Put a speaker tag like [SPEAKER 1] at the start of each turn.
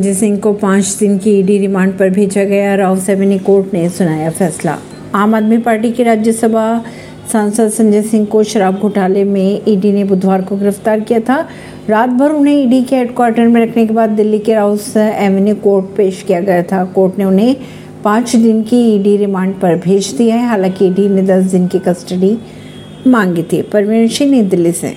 [SPEAKER 1] संजय सिंह को पाँच दिन की ईडी रिमांड पर भेजा गया। राव सेवनी कोर्ट ने सुनाया फैसला। आम आदमी पार्टी के राज्यसभा सांसद संजय सिंह को शराब घोटाले में ईडी ने बुधवार को गिरफ़्तार किया था। रात भर उन्हें ईडी के हेडक्वार्टर में रखने के बाद दिल्ली के राउस एवेन्यू कोर्ट पेश किया गया था। कोर्ट ने उन्हें पाँच दिन की ईडी रिमांड पर भेज दिया है। हालाँकि ईडी ने दस दिन की कस्टडी मांगी थी। परवीन सिंह नई दिल्ली से।